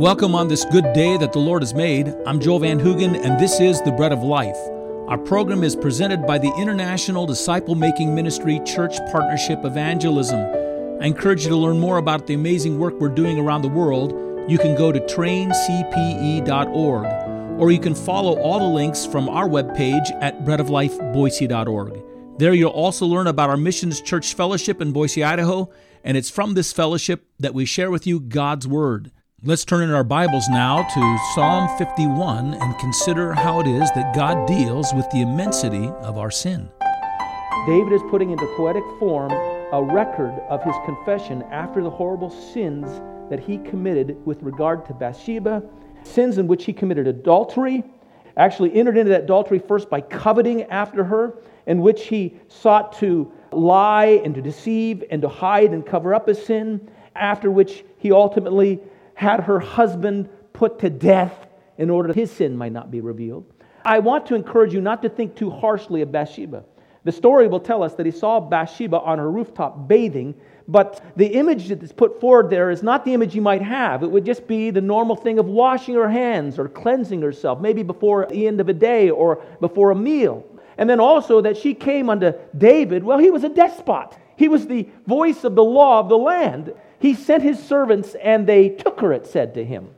Welcome on this good day that the Lord has made. I'm Joel Van Hoogen, and this is the Bread of Life. Our program is presented by the International Disciple Making Ministry Church Partnership Evangelism. I encourage you to learn more about the amazing work we're doing around the world. You can go to traincpe.org, or you can follow all the links from our webpage at breadoflifeboise.org. There you'll also learn about our Missions Church Fellowship in Boise, Idaho, and it's from this fellowship that we share with you God's Word. Let's turn in our Bibles now to Psalm 51 and consider how it is that God deals with the immensity of our sin. David is putting into poetic form a record of his confession after the horrible sins that he committed with regard to Bathsheba, sins in which he committed adultery, actually entered into that adultery first by coveting after her, in which he sought to lie and to deceive and to hide and cover up his sin, after which he ultimately had her husband put to death in order that his sin might not be revealed. I want to encourage you not to think too harshly of Bathsheba. The story will tell us that he saw Bathsheba on her rooftop bathing, but the image that is put forward there is not the image you might have. It would just be the normal thing of washing her hands or cleansing herself, maybe before the end of a day or before a meal. And then also that she came unto David. Well, he was a despot, he was the voice of the law of the land. He sent his servants and they took her, it said to him.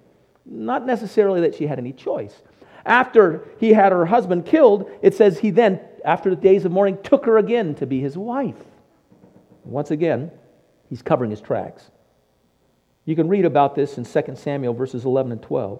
Not necessarily that she had any choice. After he had her husband killed, it says he then, after the days of mourning, took her again to be his wife. Once again, he's covering his tracks. You can read about this in 2 Samuel verses 11 and 12.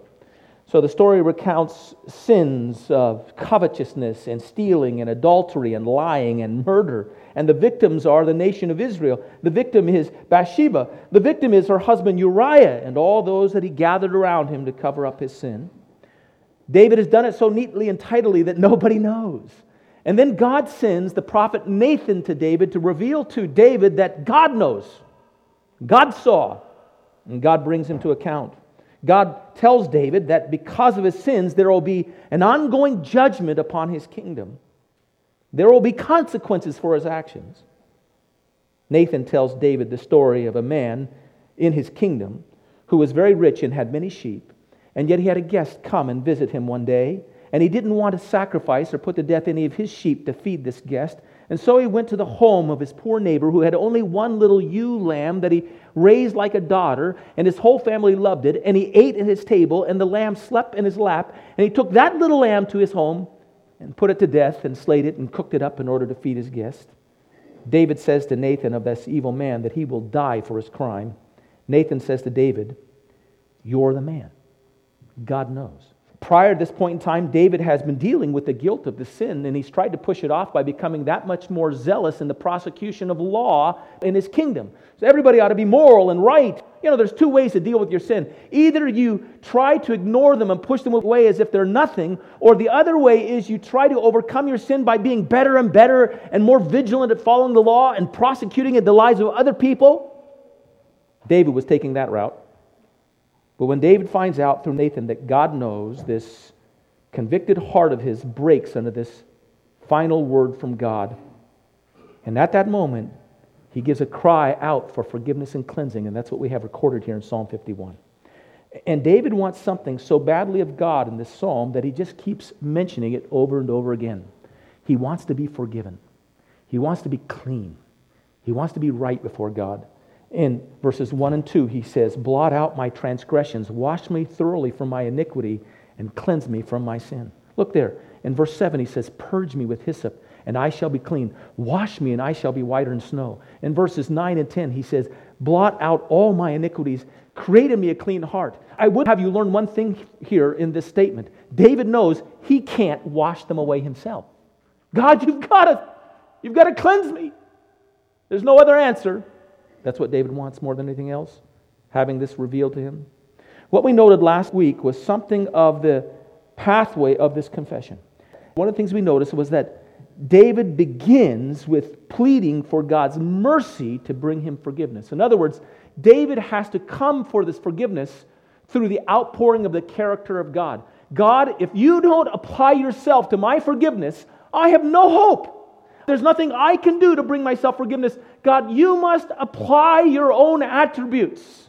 So the story recounts sins of covetousness and stealing and adultery and lying and murder. And the victims are the nation of Israel. The victim is Bathsheba. The victim is her husband Uriah and all those that he gathered around him to cover up his sin. David has done it so neatly and tidily that nobody knows. And then God sends the prophet Nathan to David to reveal to David that God knows. God saw. And God brings him to account. God tells David that because of his sins, there will be an ongoing judgment upon his kingdom. There will be consequences for his actions. Nathan tells David the story of a man in his kingdom who was very rich and had many sheep, and yet he had a guest come and visit him one day, and he didn't want to sacrifice or put to death any of his sheep to feed this guest. And so he went to the home of his poor neighbor who had only one little ewe lamb that he raised like a daughter, and his whole family loved it. And he ate at his table, and the lamb slept in his lap. And he took that little lamb to his home and put it to death and slayed it and cooked it up in order to feed his guest. David says to Nathan of this evil man that he will die for his crime. Nathan says to David, You're the man. God knows prior to this point in time, David has been dealing with the guilt of the sin, and he's tried to push it off by becoming that much more zealous in the prosecution of law in his kingdom. So everybody ought to be moral and right. You know, there's two ways to deal with your sin. Either you try to ignore them and push them away as if they're nothing, or the other way is you try to overcome your sin by being better and better and more vigilant at following the law and prosecuting the lives of other people. David was taking that route. But when David finds out through Nathan that God knows, this convicted heart of his breaks under this final word from God. And at that moment, he gives a cry out for forgiveness and cleansing, and that's what we have recorded here in Psalm 51. And David wants something so badly of God in this psalm that he just keeps mentioning it over and over again. He wants to be forgiven, he wants to be clean, he wants to be right before God. In verses 1 and 2, he says, Blot out my transgressions, wash me thoroughly from my iniquity, and cleanse me from my sin. Look there. In verse 7, he says, Purge me with hyssop, and I shall be clean. Wash me, and I shall be whiter than snow. In verses 9 and 10, he says, Blot out all my iniquities, create in me a clean heart. I would have you learn one thing here in this statement. David knows he can't wash them away himself. God, you've got to, you've got to cleanse me. There's no other answer. That's what David wants more than anything else, having this revealed to him. What we noted last week was something of the pathway of this confession. One of the things we noticed was that David begins with pleading for God's mercy to bring him forgiveness. In other words, David has to come for this forgiveness through the outpouring of the character of God. God, if you don't apply yourself to my forgiveness, I have no hope. There's nothing I can do to bring myself forgiveness. God, you must apply your own attributes.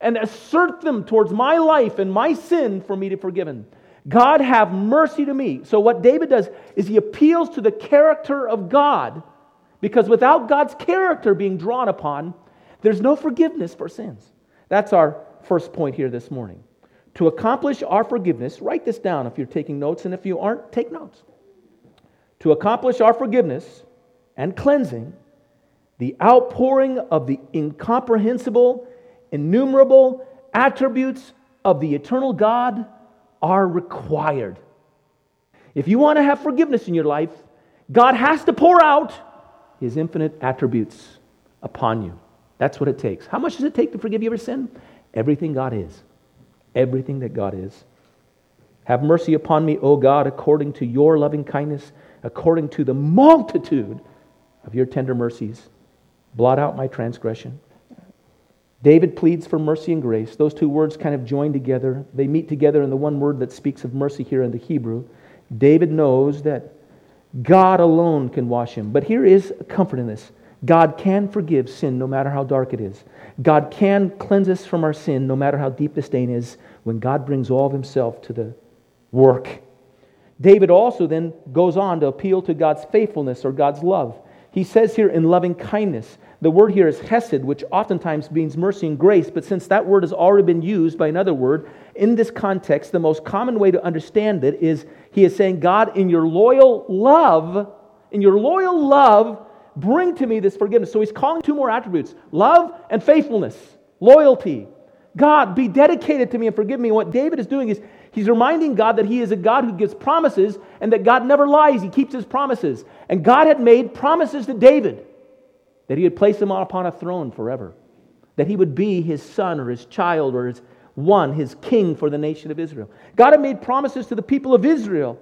and assert them towards my life and my sin for me to be forgiven. God have mercy to me. So what David does is he appeals to the character of God because without God's character being drawn upon, there's no forgiveness for sins. That's our first point here this morning. To accomplish our forgiveness, write this down if you're taking notes, and if you aren't, take notes. To accomplish our forgiveness and cleansing, the outpouring of the incomprehensible, innumerable attributes of the eternal God are required. If you want to have forgiveness in your life, God has to pour out his infinite attributes upon you. That's what it takes. How much does it take to forgive you your sin? Everything God is. Everything that God is. Have mercy upon me, O God, according to your loving kindness, according to the multitude of your tender mercies. Blot out my transgression. David pleads for mercy and grace. Those two words kind of join together. They meet together in the one word that speaks of mercy here in the Hebrew. David knows that God alone can wash him. But here is comfort in this God can forgive sin no matter how dark it is. God can cleanse us from our sin no matter how deep the stain is when God brings all of himself to the work. David also then goes on to appeal to God's faithfulness or God's love. He says here in loving kindness, the word here is hesed, which oftentimes means mercy and grace, but since that word has already been used by another word, in this context, the most common way to understand it is he is saying, God, in your loyal love, in your loyal love, bring to me this forgiveness. So he's calling two more attributes love and faithfulness, loyalty. God, be dedicated to me and forgive me. What David is doing is he's reminding God that he is a God who gives promises and that God never lies. He keeps his promises. And God had made promises to David that he would place him upon a throne forever, that he would be his son or his child or his one, his king for the nation of Israel. God had made promises to the people of Israel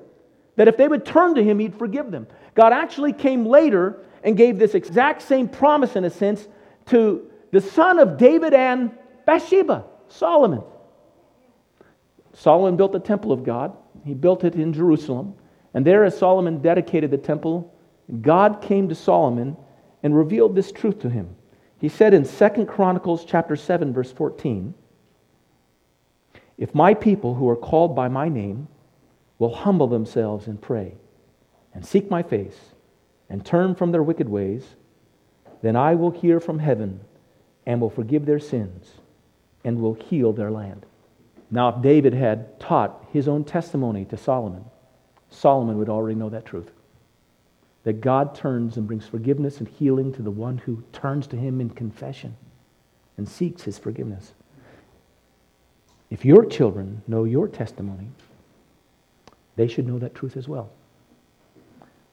that if they would turn to him, he'd forgive them. God actually came later and gave this exact same promise, in a sense, to the son of David and Bathsheba, Solomon. Solomon built the temple of God. He built it in Jerusalem. And there, as Solomon dedicated the temple, God came to Solomon and revealed this truth to him. He said in 2 Chronicles chapter 7 verse 14, "If my people who are called by my name will humble themselves and pray and seek my face and turn from their wicked ways, then I will hear from heaven and will forgive their sins and will heal their land." Now, if David had taught his own testimony to Solomon, Solomon would already know that truth that God turns and brings forgiveness and healing to the one who turns to him in confession and seeks his forgiveness. If your children know your testimony, they should know that truth as well.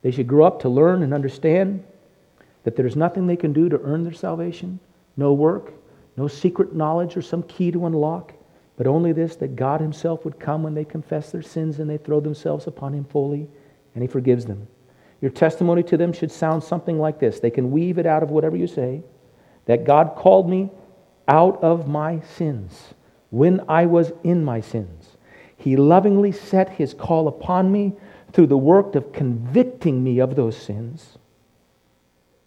They should grow up to learn and understand that there's nothing they can do to earn their salvation, no work, no secret knowledge or some key to unlock, but only this that God Himself would come when they confess their sins and they throw themselves upon Him fully, and He forgives them. Your testimony to them should sound something like this. They can weave it out of whatever you say that God called me out of my sins when I was in my sins. He lovingly set his call upon me through the work of convicting me of those sins.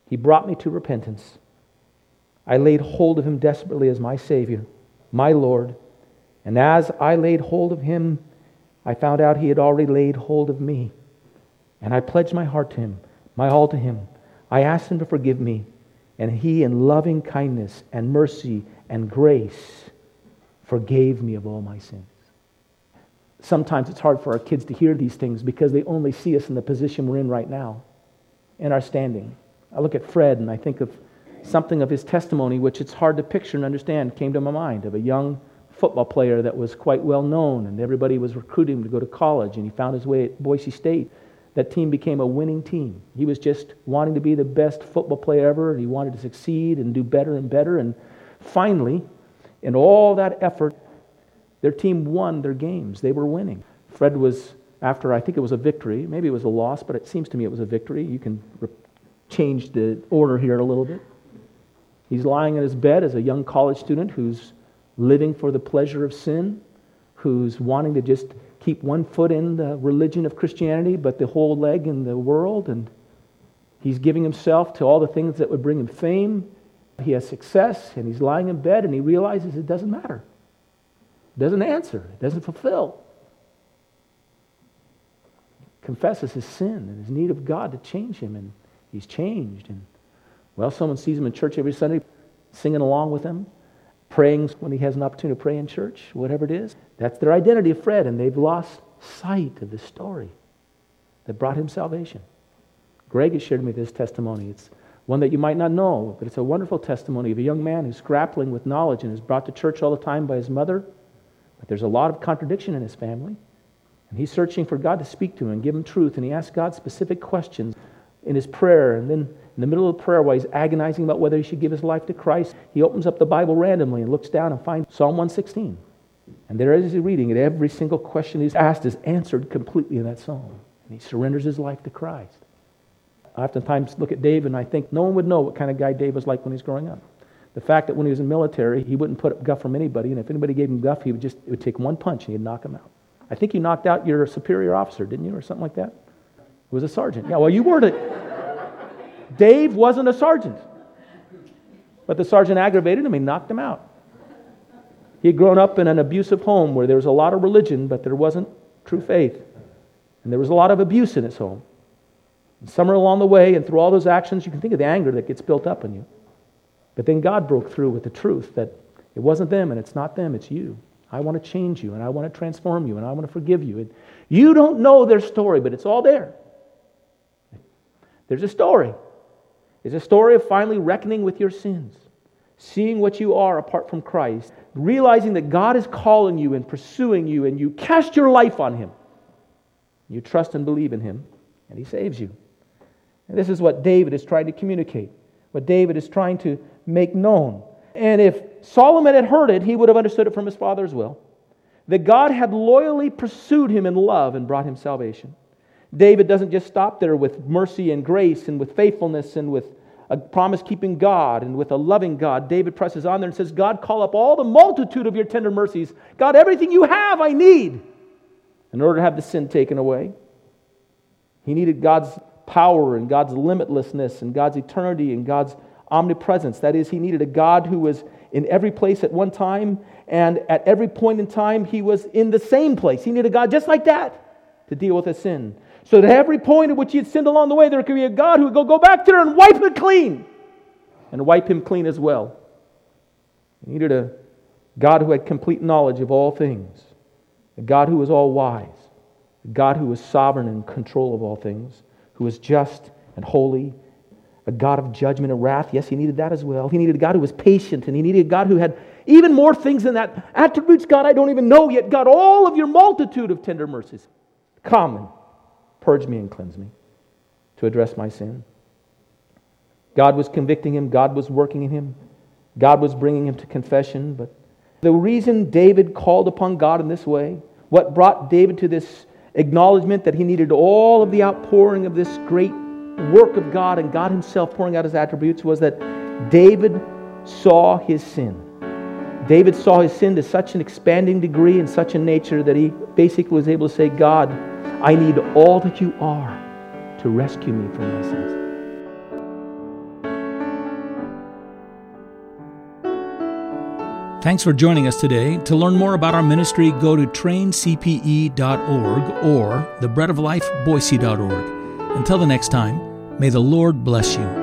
He brought me to repentance. I laid hold of him desperately as my Savior, my Lord. And as I laid hold of him, I found out he had already laid hold of me. And I pledged my heart to him, my all to him. I asked him to forgive me, and he, in loving kindness and mercy and grace, forgave me of all my sins. Sometimes it's hard for our kids to hear these things because they only see us in the position we're in right now, in our standing. I look at Fred and I think of something of his testimony, which it's hard to picture and understand, came to my mind of a young football player that was quite well known, and everybody was recruiting him to go to college, and he found his way at Boise State that team became a winning team. He was just wanting to be the best football player ever, and he wanted to succeed and do better and better. And finally, in all that effort, their team won their games. They were winning. Fred was, after I think it was a victory, maybe it was a loss, but it seems to me it was a victory. You can re- change the order here a little bit. He's lying in his bed as a young college student who's living for the pleasure of sin, who's wanting to just keep one foot in the religion of Christianity, but the whole leg in the world. And he's giving himself to all the things that would bring him fame He has success and he's lying in bed and he realizes it doesn't matter. It doesn't answer, it doesn't fulfill. Confesses his sin and his need of God to change him, and he's changed. And well, someone sees him in church every Sunday, singing along with him, praying when he has an opportunity to pray in church, whatever it is. That's their identity of Fred, and they've lost sight of the story that brought him salvation. Greg has shared with me this testimony. It's one that you might not know, but it's a wonderful testimony of a young man who's grappling with knowledge and is brought to church all the time by his mother. But there's a lot of contradiction in his family. And he's searching for God to speak to him and give him truth. And he asks God specific questions in his prayer. And then in the middle of prayer, while he's agonizing about whether he should give his life to Christ, he opens up the Bible randomly and looks down and finds Psalm 116. And there is he's reading it, every single question he's asked is answered completely in that psalm. And he surrenders his life to Christ. I oftentimes look at Dave and I think no one would know what kind of guy Dave was like when he was growing up. The fact that when he was in military, he wouldn't put up guff from anybody, and if anybody gave him guff, he would just it would take one punch and he'd knock him out. I think you knocked out your superior officer, didn't you, or something like that? It was a sergeant. Yeah, well, you were it. Dave wasn't a sergeant, but the sergeant aggravated him. He knocked him out. He had grown up in an abusive home where there was a lot of religion, but there wasn't true faith. And there was a lot of abuse in his home. And somewhere along the way, and through all those actions, you can think of the anger that gets built up in you. But then God broke through with the truth that it wasn't them and it's not them, it's you. I want to change you and I want to transform you and I want to forgive you. And you don't know their story, but it's all there. There's a story. It's a story of finally reckoning with your sins, seeing what you are apart from Christ, realizing that God is calling you and pursuing you, and you cast your life on Him. You trust and believe in Him, and He saves you. And this is what David is trying to communicate, what David is trying to make known. And if Solomon had heard it, he would have understood it from his father's will. That God had loyally pursued him in love and brought him salvation. David doesn't just stop there with mercy and grace and with faithfulness and with a promise keeping God and with a loving God. David presses on there and says, God, call up all the multitude of your tender mercies. God, everything you have, I need in order to have the sin taken away. He needed God's power and God's limitlessness and God's eternity and God's omnipresence. That is, he needed a God who was in every place at one time, and at every point in time, he was in the same place. He needed a God just like that to deal with his sin. So at every point at which he had sinned along the way, there could be a God who would go, go back there and wipe it clean, and wipe him clean as well. He needed a God who had complete knowledge of all things, a God who was all wise, a God who was sovereign and control of all things, who was just and holy a God of judgment and wrath. Yes, he needed that as well. He needed a God who was patient, and he needed a God who had even more things than that. Attributes, God, I don't even know yet. God, all of your multitude of tender mercies. Come and purge me and cleanse me to address my sin. God was convicting him, God was working in him, God was bringing him to confession. But the reason David called upon God in this way, what brought David to this acknowledgement that he needed all of the outpouring of this great work of God and God Himself pouring out His attributes was that David saw his sin. David saw his sin to such an expanding degree and such a nature that he basically was able to say, God, I need all that you are to rescue me from my sins. Thanks for joining us today. To learn more about our ministry, go to traincpe.org or thebreadoflifeboise.org. Until the next time, may the Lord bless you.